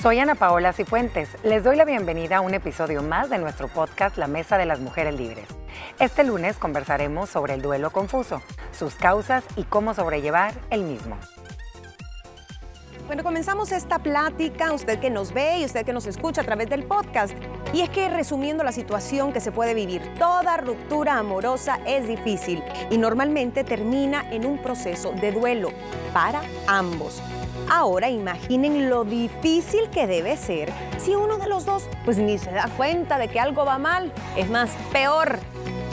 Soy Ana Paola Cifuentes. Les doy la bienvenida a un episodio más de nuestro podcast La Mesa de las Mujeres Libres. Este lunes conversaremos sobre el duelo confuso, sus causas y cómo sobrellevar el mismo. Bueno, comenzamos esta plática, usted que nos ve y usted que nos escucha a través del podcast. Y es que resumiendo la situación que se puede vivir, toda ruptura amorosa es difícil y normalmente termina en un proceso de duelo para ambos. Ahora imaginen lo difícil que debe ser si uno de los dos pues ni se da cuenta de que algo va mal. Es más, peor.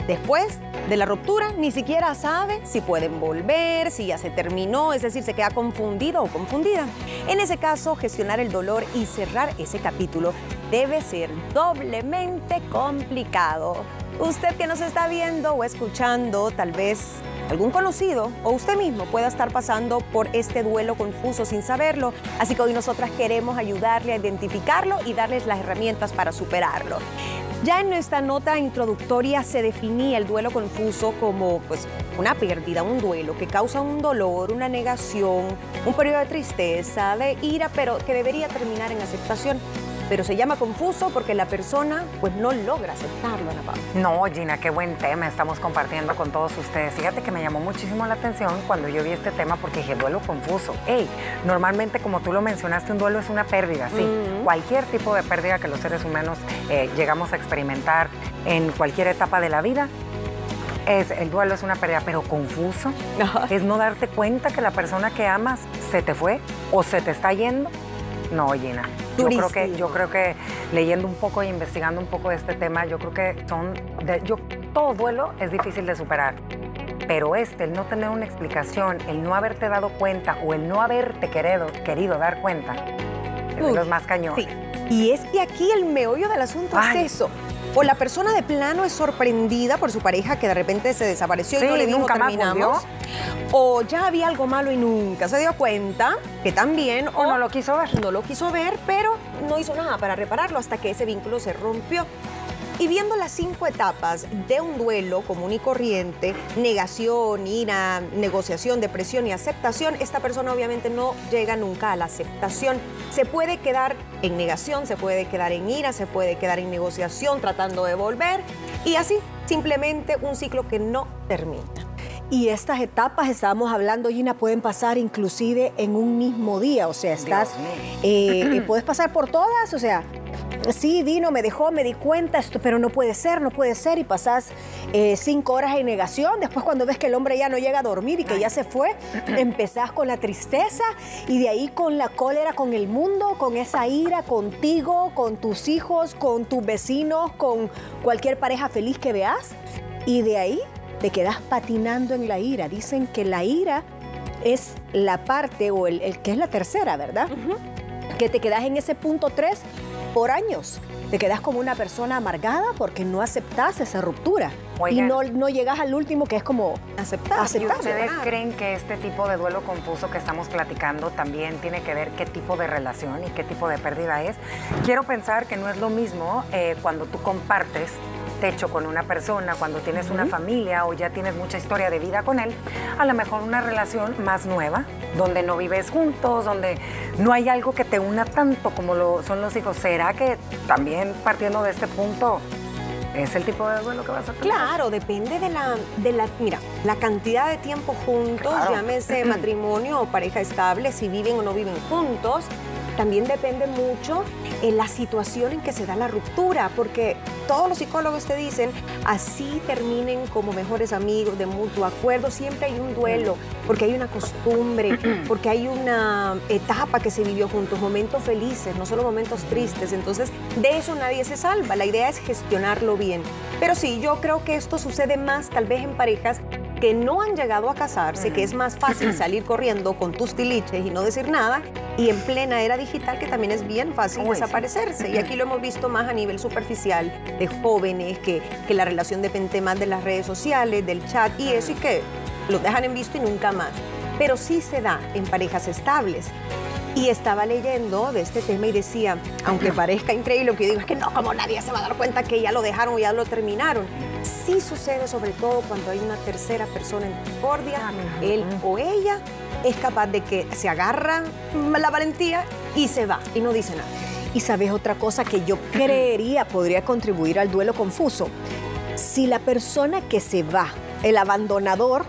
Después de la ruptura ni siquiera sabe si pueden volver, si ya se terminó, es decir, se queda confundido o confundida. En ese caso, gestionar el dolor y cerrar ese capítulo debe ser doblemente complicado. Usted que nos está viendo o escuchando, tal vez algún conocido o usted mismo pueda estar pasando por este duelo confuso sin saberlo. Así que hoy nosotras queremos ayudarle a identificarlo y darles las herramientas para superarlo. Ya en nuestra nota introductoria se definía el duelo confuso como pues, una pérdida, un duelo que causa un dolor, una negación, un periodo de tristeza, de ira, pero que debería terminar en aceptación pero se llama confuso porque la persona pues no logra aceptarlo, Ana Paula. No, Gina, qué buen tema estamos compartiendo con todos ustedes. Fíjate que me llamó muchísimo la atención cuando yo vi este tema porque dije, duelo confuso. Ey, normalmente como tú lo mencionaste, un duelo es una pérdida, sí. Cualquier tipo de pérdida que los seres humanos eh, llegamos a experimentar en cualquier etapa de la vida, es, el duelo es una pérdida, pero confuso. Es no darte cuenta que la persona que amas se te fue o se te está yendo. No, Gina. Yo creo, que, yo creo que leyendo un poco e investigando un poco de este tema, yo creo que son. yo, todo duelo es difícil de superar. Pero este, el no tener una explicación, el no haberte dado cuenta o el no haberte querido, querido dar cuenta, es de los más cañones. Sí. Y es que aquí el meollo del asunto es eso. O la persona de plano es sorprendida por su pareja que de repente se desapareció y no le dijo nunca terminamos. o ya había algo malo y nunca se dio cuenta que también o, no lo quiso ver. No lo quiso ver, pero no hizo nada para repararlo hasta que ese vínculo se rompió. Y viendo las cinco etapas de un duelo común y corriente, negación, ira, negociación, depresión y aceptación, esta persona obviamente no llega nunca a la aceptación. Se puede quedar en negación, se puede quedar en ira, se puede quedar en negociación tratando de volver y así simplemente un ciclo que no termina. Y estas etapas, estábamos hablando, Gina, pueden pasar inclusive en un mismo día. O sea, estás, eh, eh, puedes pasar por todas, o sea, sí, vino, me dejó, me di cuenta, esto, pero no puede ser, no puede ser, y pasas eh, cinco horas en negación, después cuando ves que el hombre ya no llega a dormir y que ya se fue, empezás con la tristeza y de ahí con la cólera con el mundo, con esa ira contigo, con tus hijos, con tus vecinos, con cualquier pareja feliz que veas, y de ahí te quedas patinando en la ira. Dicen que la ira es la parte o el, que es la tercera, ¿verdad? Que te quedas en ese punto 3 por años. Te quedas como una persona amargada porque no aceptas esa ruptura. y no, no llegas al último que es como aceptar. ustedes creen que este tipo de duelo confuso que estamos platicando también tiene que ver qué tipo de relación y qué tipo de pérdida es? Quiero pensar que no es lo mismo eh, cuando tú compartes techo con una persona, cuando tienes una familia o ya tienes mucha historia de vida con él, a lo mejor una relación más nueva, donde no vives juntos, donde no hay algo que te una tanto como lo son los hijos. ¿Será que también partiendo de este punto es el tipo de duelo que vas a tener? Claro, depende de la, de la, mira, la cantidad de tiempo juntos, llámese matrimonio o pareja estable, si viven o no viven juntos. También depende mucho en la situación en que se da la ruptura, porque todos los psicólogos te dicen, así terminen como mejores amigos de mutuo acuerdo, siempre hay un duelo, porque hay una costumbre, porque hay una etapa que se vivió juntos, momentos felices, no solo momentos tristes, entonces de eso nadie se salva, la idea es gestionarlo bien. Pero sí, yo creo que esto sucede más tal vez en parejas que no han llegado a casarse, que es más fácil salir corriendo con tus tiliches y no decir nada, y en plena era digital que también es bien fácil desaparecerse. Y aquí lo hemos visto más a nivel superficial de jóvenes, que, que la relación depende más de las redes sociales, del chat y eso, y que los dejan en visto y nunca más. Pero sí se da en parejas estables. Y estaba leyendo de este tema y decía, aunque parezca increíble, lo que digo es que no, como nadie se va a dar cuenta que ya lo dejaron o ya lo terminaron. Sí sucede sobre todo cuando hay una tercera persona en discordia, él o ella es capaz de que se agarra la valentía y se va y no dice nada. Y sabes otra cosa que yo creería podría contribuir al duelo confuso. Si la persona que se va, el abandonador,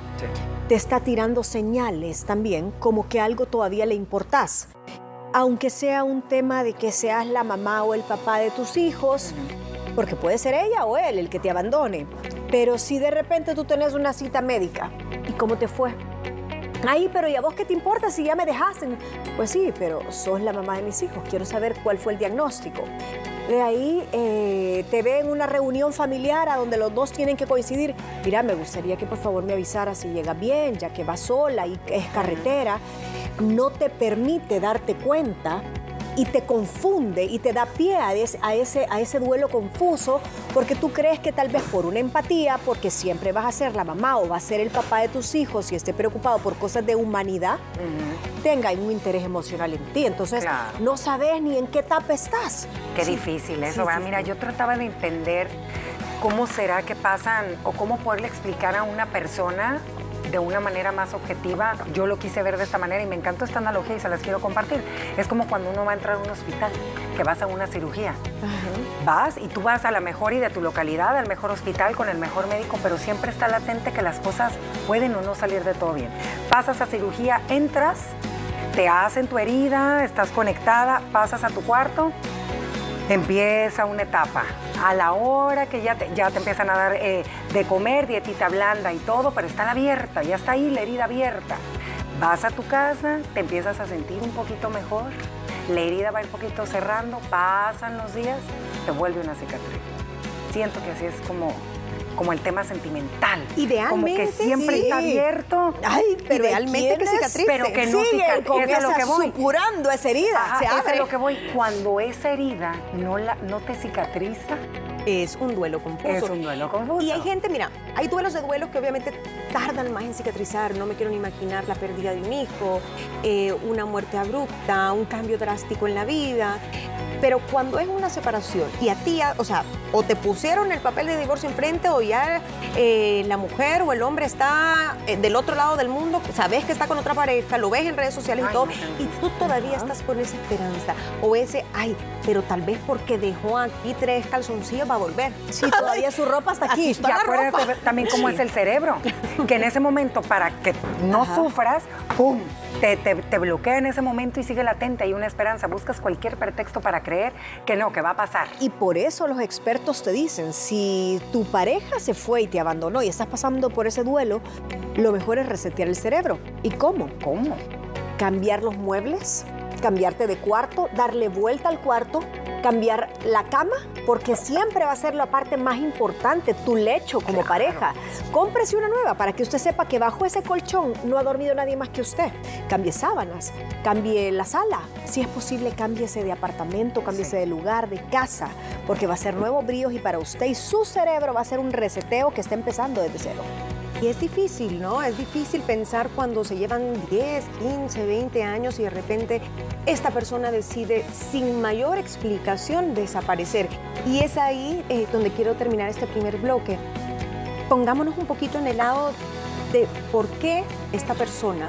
te está tirando señales también como que algo todavía le importas. Aunque sea un tema de que seas la mamá o el papá de tus hijos, porque puede ser ella o él el que te abandone. Pero si de repente tú tenés una cita médica, ¿y cómo te fue? Ay, pero ¿y a vos qué te importa si ya me dejaste? Pues sí, pero sos la mamá de mis hijos, quiero saber cuál fue el diagnóstico. De ahí eh, te ve en una reunión familiar a donde los dos tienen que coincidir. Mira, me gustaría que por favor me avisara si llega bien, ya que va sola y es carretera. No te permite darte cuenta y te confunde y te da pie a ese, a, ese, a ese duelo confuso porque tú crees que tal vez por una empatía, porque siempre vas a ser la mamá o va a ser el papá de tus hijos y esté preocupado por cosas de humanidad, tenga un interés emocional en ti. Entonces no sabes ni en qué etapa estás. Qué difícil eso. Mira, yo trataba de entender cómo será que pasan o cómo poderle explicar a una persona de una manera más objetiva. Yo lo quise ver de esta manera y me encantó esta analogía y se las quiero compartir. Es como cuando uno va a entrar a un hospital, que vas a una cirugía. Vas y tú vas a la mejor y de tu localidad, al mejor hospital, con el mejor médico, pero siempre está latente que las cosas pueden o no salir de todo bien. Pasas a cirugía, entras, te hacen tu herida, estás conectada, pasas a tu cuarto, empieza una etapa. A la hora que ya te, ya te empiezan a dar eh, de comer, dietita blanda y todo, pero está abierta, ya está ahí la herida abierta. Vas a tu casa, te empiezas a sentir un poquito mejor, la herida va un poquito cerrando, pasan los días, te vuelve una cicatriz. Siento que así es como como el tema sentimental. Idealmente. Como que siempre está abierto. Ay, pero idealmente que. Pero que no cicatrice. Es lo que voy. supurando esa herida. se abre. Es lo que voy. Cuando esa herida no, la, no te cicatriza, es un duelo confuso. Es un duelo confuso. Y hay gente, mira, hay duelos de duelo que obviamente tardan más en cicatrizar. No me quiero ni imaginar la pérdida de un hijo, eh, una muerte abrupta, un cambio drástico en la vida. Pero cuando es una separación y a ti, o sea, o te pusieron el papel de divorcio enfrente o ya eh, la mujer o el hombre está eh, del otro lado del mundo, sabes que está con otra pareja, lo ves en redes sociales y todo, y tú todavía estás con esa esperanza o ese, ay, pero tal vez porque dejó aquí tres calzoncillos va a volver. Sí, todavía su ropa está aquí. y acuérdate también cómo es el cerebro, que en ese momento para que no sufras, ¡pum! Te, bloquea en ese momento y sigue latente. Hay una esperanza. Buscas cualquier pretexto para creer que no, que va a pasar. Y por eso los expertos te dicen, si tu pareja se fue y te abandonó y estás pasando por ese duelo, lo mejor es resetear el cerebro. ¿Y cómo? ¿Cómo? Cambiar los muebles, cambiarte de cuarto, darle vuelta al cuarto, cambiar la cama, porque siempre va a ser la parte más importante, tu lecho como pareja. Cómprese una nueva para que usted sepa que bajo ese colchón no ha dormido nadie más que usted. Cambie sábanas, cambie la sala. Si es posible, cámbiese de apartamento, cámbiese de lugar, de casa, porque va a ser nuevos bríos y para usted y su cerebro va a ser un reseteo que está empezando desde cero. Y es difícil, ¿no? Es difícil pensar cuando se llevan 10, 15, 20 años y de repente esta persona decide sin mayor explicación desaparecer. Y es ahí eh, donde quiero terminar este primer bloque. Pongámonos un poquito en el lado de por qué esta persona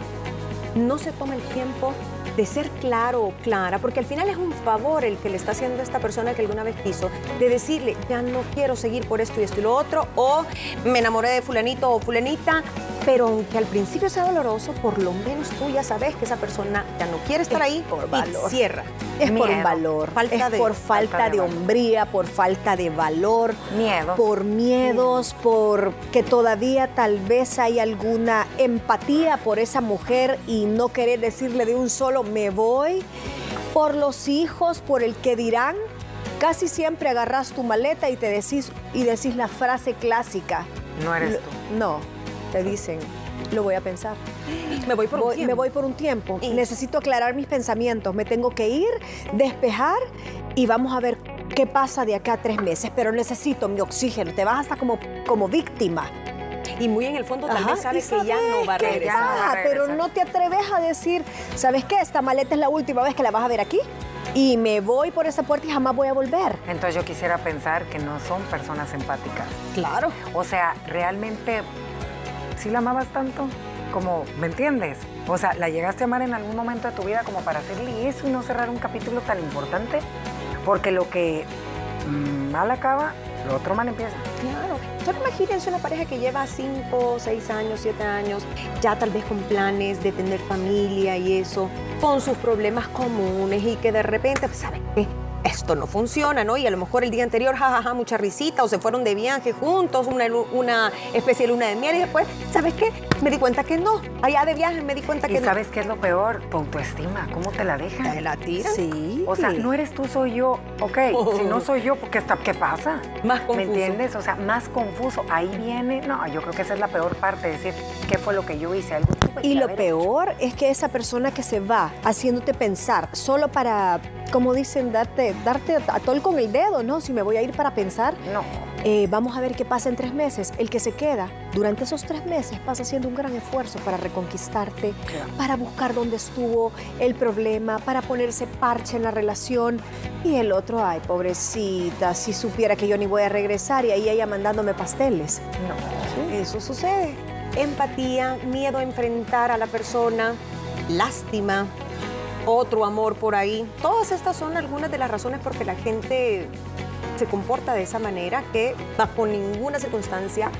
no se toma el tiempo de ser claro o clara, porque al final es un favor el que le está haciendo a esta persona que alguna vez quiso, de decirle, ya no quiero seguir por esto y esto y lo otro, o me enamoré de fulanito o fulanita, pero aunque al principio sea doloroso, por lo menos tú ya sabes que esa persona ya no quiere estar ahí por valor. y cierra. Es por un valor, falta es por falta, de, hombría, por falta de valor, miedo. por miedos, por que todavía tal vez hay alguna empatía por esa mujer y no querer decirle de un solo me voy, por los hijos, por el que dirán. Casi siempre agarras tu maleta y te decís y decís la frase clásica. No eres tú. No, te dicen, lo voy a pensar. Me voy por un tiempo. Me voy por un tiempo. Necesito aclarar mis pensamientos. Me tengo que ir, despejar y vamos a ver qué pasa de acá a tres meses. Pero necesito mi oxígeno. Te vas hasta como, como víctima. Y muy en el fondo también sabes que ya no va a regresar. pero no te atreves a decir, ¿sabes qué? Esta maleta es la última vez que la vas a ver aquí y me voy por esa puerta y jamás voy a volver. Entonces yo quisiera pensar que no son personas empáticas. Claro. O sea, realmente, ¿sí la amabas tanto? como, ¿me entiendes? O sea, ¿la llegaste a amar en algún momento de tu vida como para hacerle eso y no cerrar un capítulo tan importante? Porque lo que mm, mal acaba, lo otro mal empieza. Claro. Solo imagínense una pareja que lleva 5, 6 años, 7 años, ya tal vez con planes de tener familia y eso, con sus problemas comunes y que de repente, pues, ¿saben qué? Esto no funciona, ¿no? Y a lo mejor el día anterior, jajaja, mucha risita, o se fueron de viaje juntos, una, una especie de luna de miel, y después, ¿sabes qué? Me di cuenta que no. Allá de viaje me di cuenta que ¿Y sabes qué es lo peor? Tu autoestima. ¿Cómo te la dejan? ¿Te la tiran? Sí. O sea, no eres tú, soy yo. Ok, si no soy yo, ¿qué, está, ¿qué pasa? Más confuso. ¿Me entiendes? O sea, más confuso. Ahí viene, no, yo creo que esa es la peor parte, decir, ¿qué fue lo que yo hice? Algo y lo peor es que esa persona que se va haciéndote pensar solo para, como dicen, darte, darte a tol con el dedo, ¿no? Si me voy a ir para pensar. No. Eh, vamos a ver qué pasa en tres meses. El que se queda durante esos tres meses pasa haciendo un gran esfuerzo para reconquistarte, para buscar dónde estuvo el problema, para ponerse parche en la relación. Y el otro, ay, pobrecita, si supiera que yo ni voy a regresar y ahí ella mandándome pasteles. No, eso sucede empatía, miedo a enfrentar a la persona, lástima, otro amor por ahí. Todas estas son algunas de las razones por que la gente se comporta de esa manera que bajo ninguna circunstancia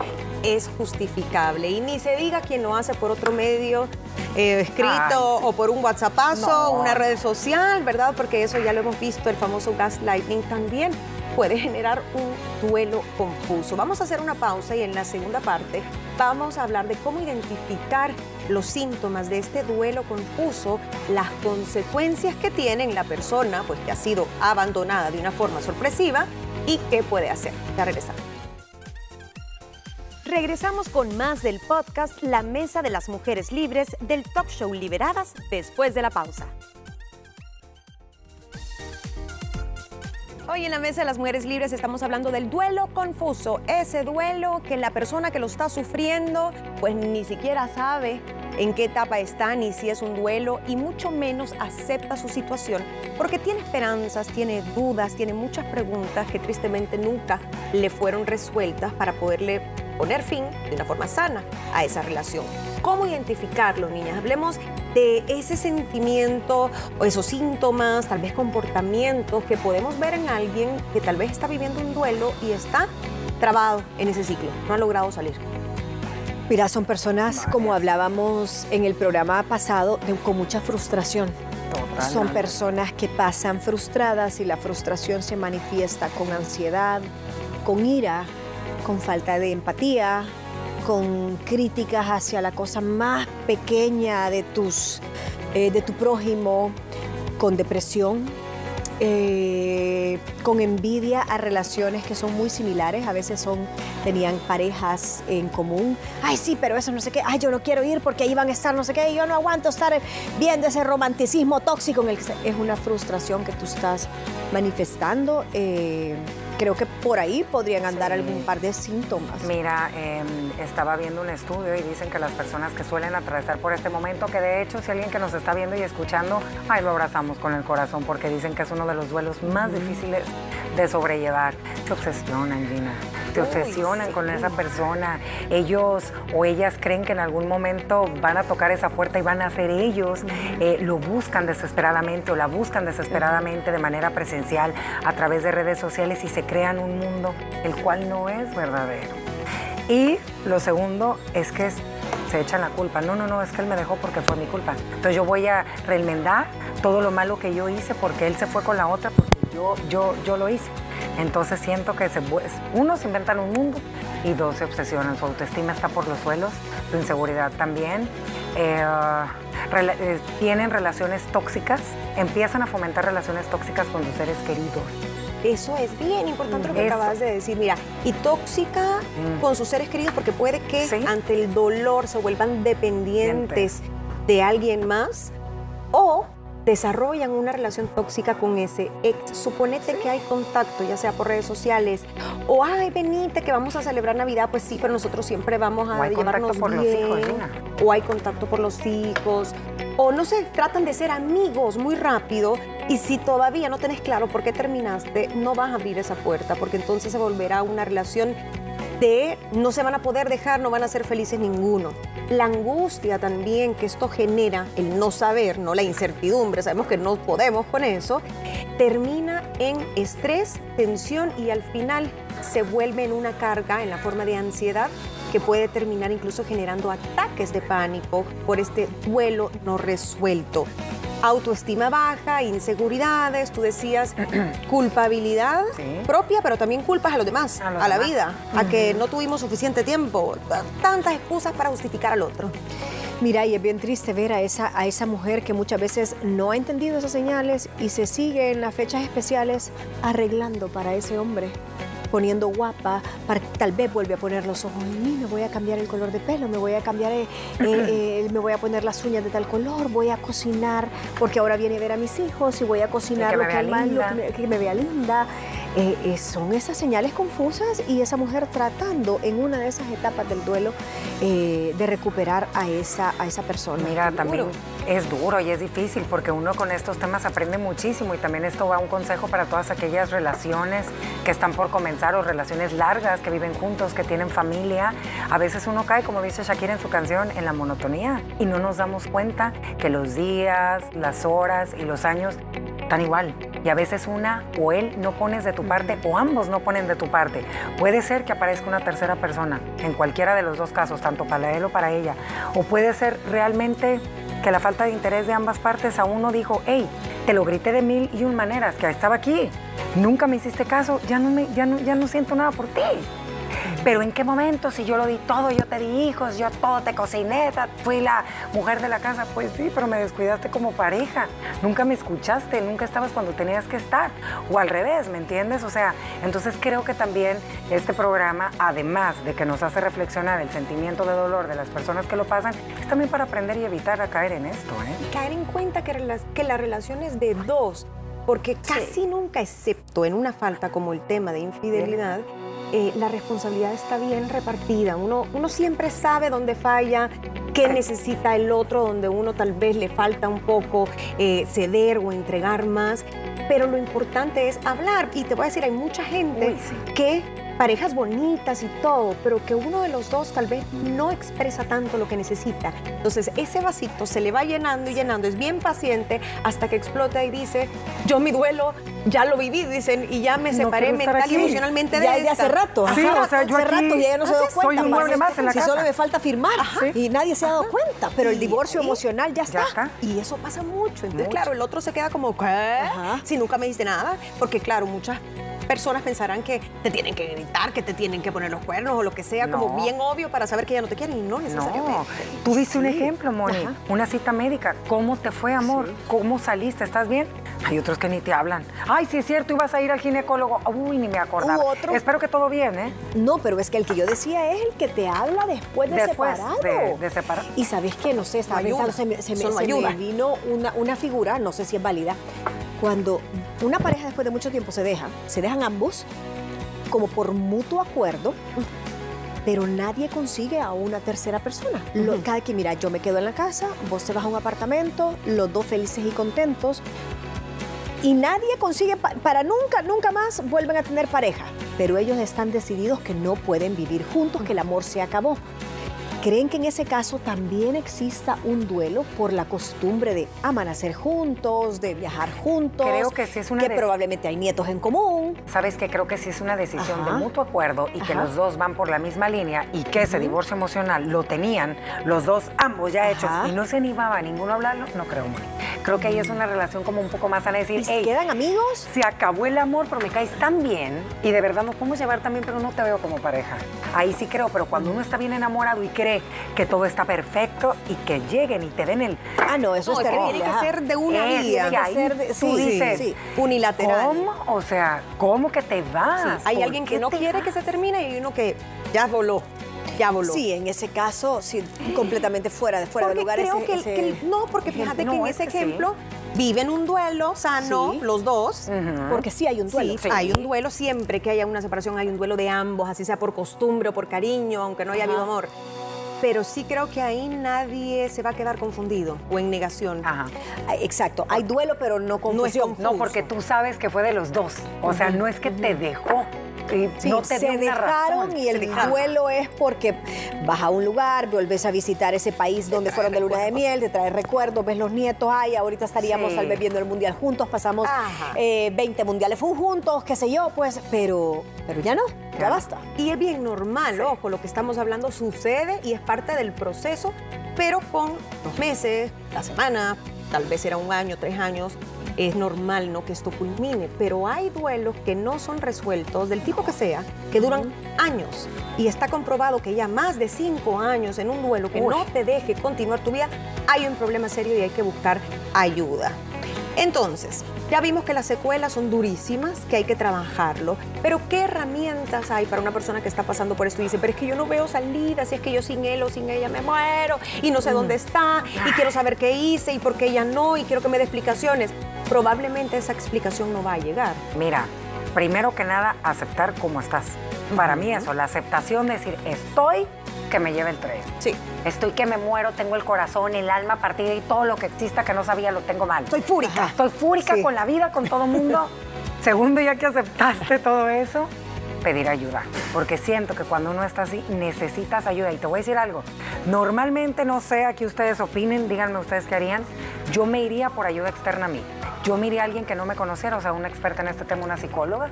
es justificable. Y ni se diga quien lo hace por otro medio eh, escrito o por un WhatsAppazo, una red social, ¿verdad? Porque eso ya lo hemos visto, el famoso gaslighting también puede generar un duelo confuso. Vamos a hacer una pausa y en la segunda parte vamos a hablar de cómo identificar los síntomas de este duelo confuso, las consecuencias que tiene en la persona pues, que ha sido abandonada de una forma sorpresiva y qué puede hacer. Ya regresamos. Regresamos con más del podcast La Mesa de las Mujeres Libres del Top Show Liberadas después de la pausa. Hoy en la Mesa de las Mujeres Libres estamos hablando del duelo confuso, ese duelo que la persona que lo está sufriendo pues ni siquiera sabe en qué etapa está ni si es un duelo y mucho menos acepta su situación porque tiene esperanzas, tiene dudas, tiene muchas preguntas que tristemente nunca le fueron resueltas para poderle poner fin de una forma sana a esa relación. ¿Cómo identificarlo, niñas? Hablemos de ese sentimiento o esos síntomas, tal vez comportamientos que podemos ver en alguien que tal vez está viviendo un duelo y está trabado en ese ciclo, no ha logrado salir. Mira, son personas, como hablábamos en el programa pasado, con mucha frustración. Son personas que pasan frustradas y la frustración se manifiesta con ansiedad, con ira, con falta de empatía, con críticas hacia la cosa más pequeña de, tus, eh, de tu prójimo, con depresión, eh, con envidia a relaciones que son muy similares, a veces son, tenían parejas en común. Ay, sí, pero eso no sé qué, ay, yo no quiero ir porque ahí van a estar no sé qué, yo no aguanto estar viendo ese romanticismo tóxico en el que es una frustración que tú estás manifestando. Eh, creo que por ahí podrían andar algún par de síntomas. Mira, em, estaba viendo un estudio y dicen que las personas que suelen atravesar por este momento, que de hecho si alguien que nos está viendo y escuchando, ahí lo abrazamos con el corazón porque dicen que es uno de los duelos más difíciles de sobrellevar. Te obsesionan, Gina. Te obsesionan con esa persona. Ellos o ellas creen que en algún momento van a tocar esa puerta y van a ser ellos. Eh, lo buscan desesperadamente o la buscan desesperadamente de manera presencial a través de redes sociales y se crean un mundo el cual no es verdadero. Y lo segundo es que se echan la culpa. No, no, no, es que él me dejó porque fue mi culpa. Entonces yo voy a reenmendar todo lo malo que yo hice porque él se fue con la otra porque yo, yo, yo lo hice. Entonces siento que uno se inventan un mundo y dos se obsesionan. Su autoestima está por los suelos, su inseguridad también. Eh, eh, tienen relaciones tóxicas, empiezan a fomentar relaciones tóxicas con sus seres queridos. Eso es bien importante lo que acabas de decir. Mira, y tóxica mm. con sus seres queridos porque puede que ante el dolor se vuelvan dependientes de alguien más o desarrollan una relación tóxica con ese ex. Suponete que hay contacto, ya sea por redes sociales, o ay, venite que vamos a celebrar Navidad, pues sí, pero nosotros siempre vamos a o hay llevarnos por los hijos, o hay contacto por los hijos, o no sé, tratan de ser amigos muy rápido y si todavía no tenés claro por qué terminaste, no vas a abrir esa puerta, porque entonces se volverá una relación de no se van a poder dejar, no van a ser felices ninguno. la angustia también que esto genera, el no saber, no la incertidumbre, sabemos que no podemos con eso, termina en estrés, tensión y al final se vuelve en una carga en la forma de ansiedad que puede terminar incluso generando ataques de pánico por este duelo no resuelto autoestima baja, inseguridades, tú decías culpabilidad propia, pero también culpas a los demás, a, la vida, a que no tuvimos suficiente tiempo, tantas excusas para justificar al otro. Mira, y es bien triste ver a esa, a esa mujer que muchas veces no ha entendido esas señales y se sigue en las fechas especiales arreglando para ese hombre poniendo guapa, para, tal vez vuelve a poner los ojos en mí, me voy a cambiar el color de pelo, me voy a cambiar, eh, eh, eh, me voy a poner las uñas de tal color, voy a cocinar, porque ahora viene a ver a mis hijos y voy a cocinar lo, que, que me vea linda. Eh, eh, son esas señales confusas y esa mujer tratando en una de esas etapas del duelo eh, de recuperar a esa, a esa persona. Mira, también es duro y es difícil porque uno con estos temas aprende muchísimo y también esto va un consejo para todas aquellas relaciones que están por comenzar o relaciones largas, que viven juntos, que tienen familia. A veces uno cae, como dice Shakira en su canción, en la monotonía y no nos damos cuenta que los días, las horas y los años están igual. Y a veces una o él no pones de tu parte o ambos no ponen de tu parte. Puede ser que aparezca una tercera persona, en cualquiera de los dos casos, tanto para él o para ella. O puede ser realmente que la falta de interés de ambas partes a uno dijo, hey, te lo grité de mil y un maneras, que estaba aquí, nunca me hiciste caso, ya no, me, ya no, ya no siento nada por ti. Pero ¿en qué momento? Si yo lo di todo, yo te di hijos, yo todo te cociné, fui la mujer de la casa. Pues sí, pero me descuidaste como pareja. Nunca me escuchaste, nunca estabas cuando tenías que estar. O al revés, ¿me entiendes? O sea, entonces creo que también este programa, además de que nos hace reflexionar el sentimiento de dolor de las personas que lo pasan, es también para aprender y evitar a caer en esto. ¿eh? Caer en cuenta que, que la relación es de dos porque casi nunca, excepto en una falta como el tema de infidelidad, eh, la responsabilidad está bien repartida. Uno, uno siempre sabe dónde falla, qué necesita el otro, donde uno tal vez le falta un poco eh, ceder o entregar más. Pero lo importante es hablar. Y te voy a decir, hay mucha gente que parejas bonitas y todo, pero que uno de los dos tal vez no expresa tanto lo que necesita. Entonces ese vasito se le va llenando y llenando, es bien paciente hasta que explota y dice, yo mi duelo ya lo viví, dicen, y ya me separé mental y emocionalmente de ya, ya hace rato. Sí, o sea, yo hace rato y ella no se dado cuenta. Soy un mueble más en la si solo me falta firmar y nadie se ha dado cuenta, pero el divorcio emocional ya está. Y eso pasa mucho. Entonces, claro, el otro se queda como, ¿qué? Si nunca me diste nada, porque claro, muchas personas pensarán que te tienen que gritar, que te tienen que poner los cuernos o lo que sea, como bien obvio para saber que ya no te quieren y no necesariamente. No. Tú diste un ejemplo, Moni, una cita médica. ¿Cómo te fue, amor? ¿Cómo saliste? ¿Estás bien? Hay otros que ni te hablan. Ay, sí es cierto, ibas a ir al ginecólogo. Uy, ni me acordaba. Otro... Espero que todo bien, ¿eh? No, pero es que el que yo decía es el que te habla después de después separado. De, de separar. Y sabes que, no sé, estaba pensando, se me, se me vino una, una figura, no sé si es válida, cuando una pareja después de mucho tiempo se deja, se dejan ambos como por mutuo acuerdo, pero nadie consigue a una tercera persona. cada quien, mira, yo me quedo en la casa, vos te vas a un apartamento, los dos felices y contentos, y nadie consigue, para nunca, nunca más vuelven a tener pareja. Pero ellos están decididos que no pueden vivir juntos, que el amor se acabó. ¿Creen que en ese caso también exista un duelo por la costumbre de amanecer juntos, de viajar juntos? Creo que sí es una Que probablemente hay nietos en común. Sabes que creo que sí es una decisión de mutuo acuerdo y que los dos van por la misma línea y que ese divorcio emocional lo tenían los dos, ambos ya hechos y no se animaba a ninguno a hablarlo, no creo muy. Creo que ahí es una relación como un poco más sana decir, ¿Y quedan amigos? Se acabó el amor, pero me caes tan bien y de verdad nos podemos llevar también, pero no te veo como pareja. Ahí sí creo, pero cuando uno está bien enamorado y cree que todo está perfecto y que lleguen y te den el... Ah, no, eso es terrible. Tiene que ser de una vía. tú dices, unilateral. ¿Cómo? O sea, ¿cómo que te vas? Hay alguien que no quiere que se termine y uno que ya voló. Ya voló. Sí, en ese caso, sí, completamente fuera, de fuera de lugar. Creo que, no, porque fíjate que en ese ejemplo viven un duelo sano, los dos. Porque sí hay un duelo. Sí, hay un duelo siempre que haya una separación, hay un duelo de ambos, así sea por costumbre o por cariño, aunque no haya habido amor pero sí creo que ahí nadie se va a quedar confundido o en negación. Ajá. Exacto, hay duelo, pero no confusión. No, porque tú sabes que fue de los dos. O sea, no es que te dejó. Y no te se una dejaron razón. y el duelo es porque vas a un lugar, volvés a visitar ese país donde fueron de luna de miel, te trae recuerdos, ves los nietos, ay, ahorita estaríamos Sí. tal vez viendo el mundial juntos, pasamos eh, 20 mundiales juntos, qué sé yo, pues, pero, pero ya no, ya, basta. Y es bien normal, ojo, lo que estamos hablando sucede y es parte del proceso, pero con los meses, la semana, tal vez era un año, tres años, es normal no que esto culmine, pero hay duelos que no son resueltos, del tipo que sea, que duran años. Y está comprobado que ya más de cinco años en un duelo que Uy. no te deje continuar tu vida, hay un problema serio y hay que buscar ayuda. Entonces, ya vimos que las secuelas son durísimas, que hay que trabajarlo, pero ¿qué herramientas hay para una persona que está pasando por esto y dice, pero es que yo no veo salida, si es que yo sin él o sin ella me muero y no sé dónde está y quiero saber qué hice y por qué ella no y quiero que me dé explicaciones? Probablemente esa explicación no va a llegar. Mira, primero que nada, aceptar cómo estás. Para mí eso, la aceptación de decir, estoy que me lleve el tren. Sí. Estoy que me muero, tengo el corazón, el alma partida y todo lo que exista que no sabía lo tengo mal. Estoy fúrica. Estoy fúrica Sí. con la vida, con todo mundo. Segundo, ya que aceptaste todo eso, pedir ayuda. Porque siento que cuando uno está así, necesitas ayuda. Y te voy a decir algo. Normalmente, no sé, aquí ustedes opinen, díganme ustedes qué harían. Yo me iría por ayuda externa a mí. Yo me iría a alguien que no me conociera, o sea, una experta en este tema, una psicóloga,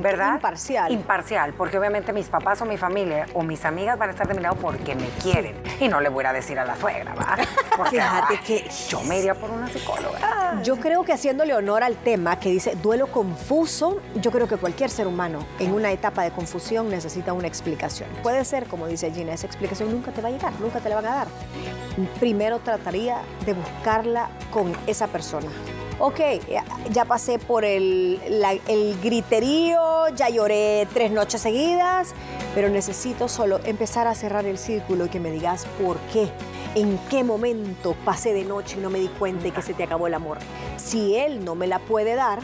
¿verdad? Imparcial. Imparcial, porque obviamente mis papás o mi familia o mis amigas van a estar de mi lado porque me quieren. Y no le voy a ir a decir a la suegra, ¿va? Porque Fíjate que- yo me iría por una psicóloga. Yo creo que haciéndole honor al tema que dice duelo confuso, yo creo que cualquier ser humano en una etapa de confusión necesita una explicación. Puede ser, como dice Gina, esa explicación nunca te va a llegar, nunca te la van a dar. Primero trataría de buscarla con esa persona. Ok, ya- pasé por el, el griterío, ya lloré tres noches seguidas, pero necesito solo empezar a cerrar el círculo y que me digas por qué, en qué momento pasé de noche y no me di cuenta y que se te acabó el amor. Si él no me la puede dar,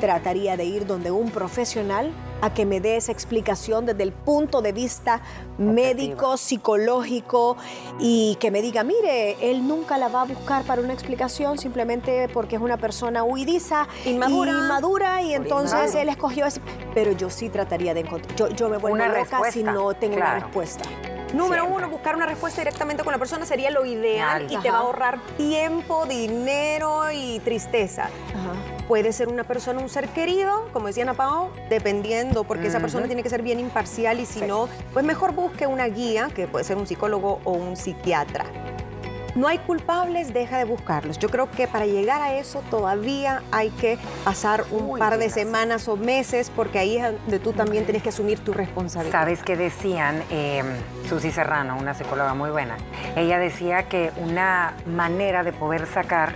trataría de ir donde un profesional a que me dé esa explicación desde el punto de vista médico, psicológico y que me diga, mire, él nunca la va a buscar para una explicación simplemente porque es una persona huidiza, Inmadura. inmadura y entonces él escogió ese. Pero yo sí trataría de encontrar, yo, yo me vuelvo Una loca respuesta, si no tengo una respuesta. Número Siempre. uno, buscar una respuesta directamente con la persona sería lo ideal y te va a ahorrar tiempo, dinero y tristeza. Ajá. Puede ser una persona, un ser querido, como decía Ana Pao, dependiendo, porque esa persona tiene que ser bien imparcial y si Sí. no, pues mejor busque una guía, que puede ser un psicólogo o un psiquiatra. No hay culpables, deja de buscarlos. Yo creo que para llegar a eso todavía hay que pasar un par de semanas o meses, porque ahí es donde tú también tienes que asumir tu responsabilidad. ¿Sabes qué decían? Eh, Susi Serrano, una psicóloga muy buena. Ella decía que una manera de poder sacar.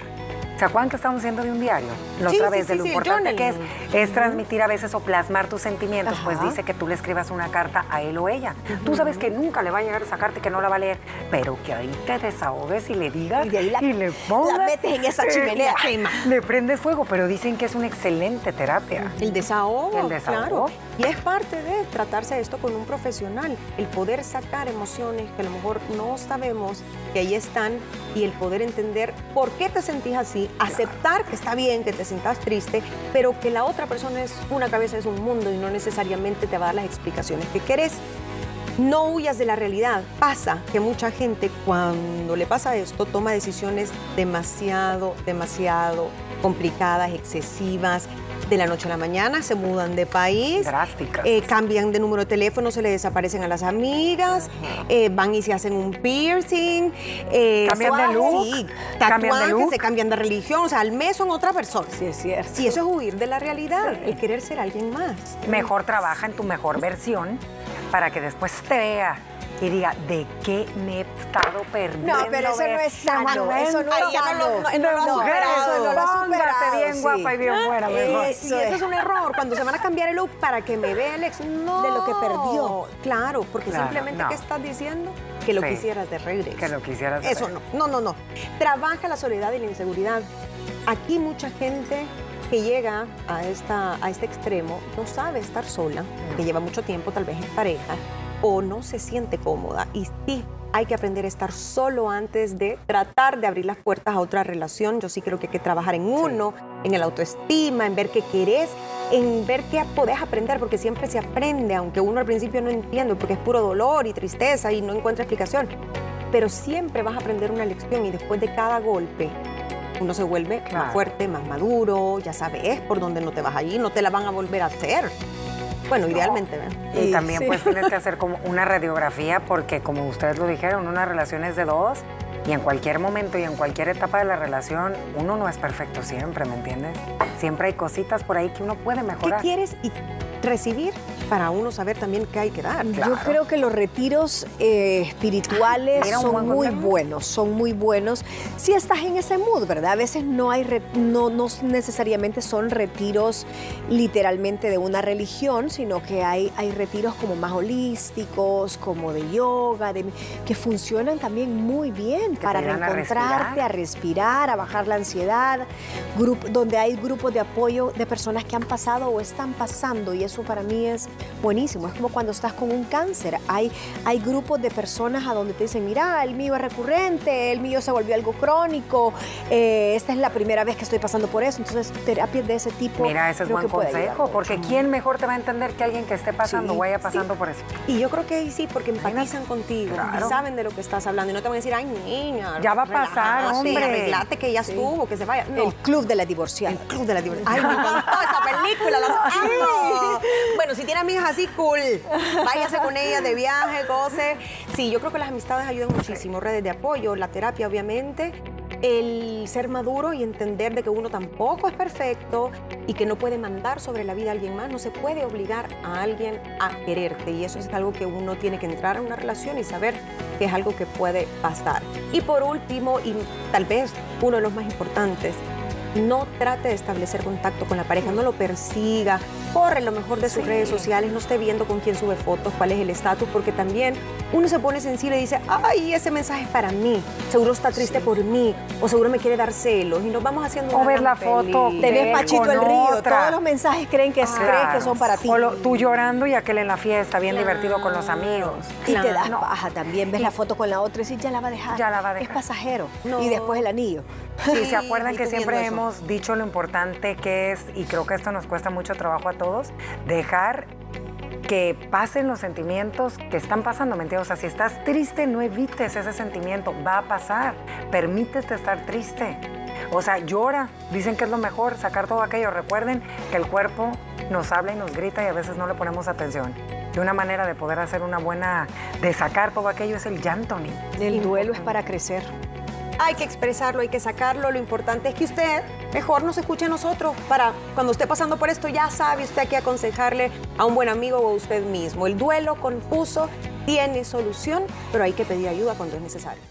¿Se acuerdan que estamos haciendo de un diario? La Sí, otra sí, vez, de lo sí, importante que es, es transmitir a veces o plasmar tus sentimientos. Pues dice que tú le escribas una carta a él o ella. Tú sabes que nunca le va a llegar esa carta y que no la va a leer, pero que ahí te desahogues y le digas Y de ahí la- le pongas. la metes en esa eh, chimenea. Quema. Le prendes fuego, pero dicen que es una excelente terapia. El desahogo, El desahogo. claro. Y es parte de tratarse esto con un profesional, el poder sacar emociones que a lo mejor no sabemos que ahí están y el poder entender por qué te sentís así, aceptar que está bien que te sientas triste, pero que la otra persona es una cabeza, es un mundo y no necesariamente te va a dar las explicaciones que querés. No huyas de la realidad. Pasa que mucha gente cuando le pasa esto toma decisiones demasiado, demasiado complicadas, excesivas. De la noche a la mañana se mudan de país, Drásticas. eh, cambian de número de teléfono, se le desaparecen a las amigas, eh, van y se hacen un piercing, eh, Cambian de look, sí, cambian de tatuajes, look. se cambian de religión, o sea, al mes son otra persona. Sí, es cierto. Y eso es huir de la realidad, el querer ser alguien más. Mejor trabaja en tu mejor versión para que después te vea y diga de qué me he estado perdiendo. No, pero eso no es sano, eso no es no sano. lo- no- no lo ha mujer, superado. Eso no lo ha superado, bien sí. guapa y bien buena, mejor. Eso y ese es. es un error. Cuando se van a cambiar el look para que me vea el ex, no. De lo que perdió. Claro, porque Claro, simplemente no. ¿qué estás diciendo? Que lo Sí. quisieras de regreso. Que lo quisieras de Eso no, no, no, no. Trabaja la soledad y la inseguridad. Aquí mucha gente que llega a, esta, a este extremo no sabe estar sola, que lleva mucho tiempo tal vez en pareja, o no se siente cómoda. Y sí, hay que aprender a estar solo antes de tratar de abrir las puertas a otra relación. Yo sí creo que hay que trabajar en uno, en el autoestima, en ver qué querés, en ver qué podés aprender, porque siempre se aprende, aunque uno al principio no entiende, porque es puro dolor y tristeza y no encuentra explicación. Pero siempre vas a aprender una lección y después de cada golpe uno se vuelve más fuerte, más maduro, ya sabes por dónde no te vas a ir, no te la van a volver a hacer. Bueno, idealmente. Y también pues tienes que hacer como una radiografía porque como ustedes lo dijeron, una relación es de dos y en cualquier momento y en cualquier etapa de la relación uno no es perfecto siempre, ¿me entiendes? Siempre hay cositas por ahí que uno puede mejorar. ¿Qué quieres y recibir para uno saber también qué hay que dar. Yo creo que los retiros eh, espirituales son muy buenos, son muy buenos. Si estás en ese mood, ¿verdad? A veces no hay, no, no necesariamente son retiros literalmente de una religión, sino que hay, hay retiros como más holísticos, como de yoga, de, que funcionan también muy bien para reencontrarte, a respirar. a bajar la ansiedad, donde hay grupos de apoyo de personas que han pasado o están pasando y eso para mí es buenísimo. Es como cuando estás con un cáncer. Hay, hay grupos de personas a donde te dicen, mira, el mío es recurrente, el mío se volvió algo crónico, eh, esta es la primera vez que estoy pasando por eso. Entonces, terapias de ese tipo. Mira, ese es buen consejo, porque ¿quién mejor te va a entender que alguien que esté pasando o vaya pasando por eso? Y yo creo que sí, porque empatizan contigo y saben de lo que estás hablando y no te van a decir, ay, niña. Ya va a pasar, hombre. Arreglate que ya estuvo, que se vaya. El club de la divorciada. El club de la divorciada. Ay, me encantó esa película, la Bueno, si tiene amigas así, cool. Váyase con ellas de viaje, goce. Sí, yo creo que las amistades ayudan muchísimo. Redes de apoyo, la terapia, obviamente. El ser maduro y entender de que uno tampoco es perfecto y que no puede mandar sobre la vida a alguien más, no se puede obligar a alguien a quererte y eso es algo que uno tiene que entrar en una relación y saber que es algo que puede pasar. Y por último, y tal vez uno de los más importantes, no trate de establecer contacto con la pareja, no lo persiga, corre lo mejor de sus redes sociales, no esté viendo con quién sube fotos, cuál es el estatus, porque también uno se pone sensible y dice, ay, ese mensaje es para mí, seguro está triste por mí, o seguro me quiere dar celos, y nos vamos haciendo O ver la foto, te ves Pachito el río, todos los mensajes creen que, que son para ti. O tú llorando y aquel en la fiesta, bien divertido con los amigos. Y te das baja también, ves la foto con la otra y dices, ya la va a dejar. Ya la va a dejar. Es pasajero. Y después el anillo. Sí, se acuerdan que siempre hemos dicho lo importante que es, y creo que esto nos cuesta mucho trabajo a todos, dejar que pasen los sentimientos que están pasando, ¿me entiendes? O sea, si estás triste, no evites ese sentimiento, va a pasar, permítete estar triste. O sea, llora, dicen que es lo mejor, sacar todo aquello. Recuerden que el cuerpo nos habla y nos grita y a veces no le ponemos atención. Y una manera de poder hacer una buena, de sacar todo aquello es el llanto. El duelo es para crecer hay que expresarlo, hay que sacarlo. Lo importante es que usted mejor nos escuche a nosotros para cuando esté pasando por esto, ya sabe usted que aconsejarle a un buen amigo o a usted mismo. El duelo confuso tiene solución, pero hay que pedir ayuda cuando es necesario.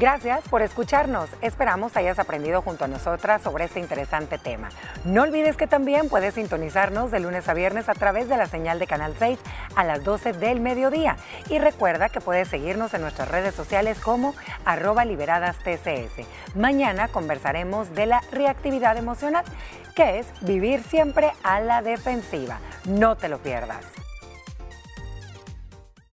Gracias por escucharnos. Esperamos hayas aprendido junto a nosotras sobre este interesante tema. No olvides que también puedes sintonizarnos de lunes a viernes a través de la señal de Canal 6 a las 12 del mediodía. Y recuerda que puedes seguirnos en nuestras redes sociales como arroba liberadas TCS. Mañana conversaremos de la reactividad emocional, que es vivir siempre a la defensiva. No te lo pierdas.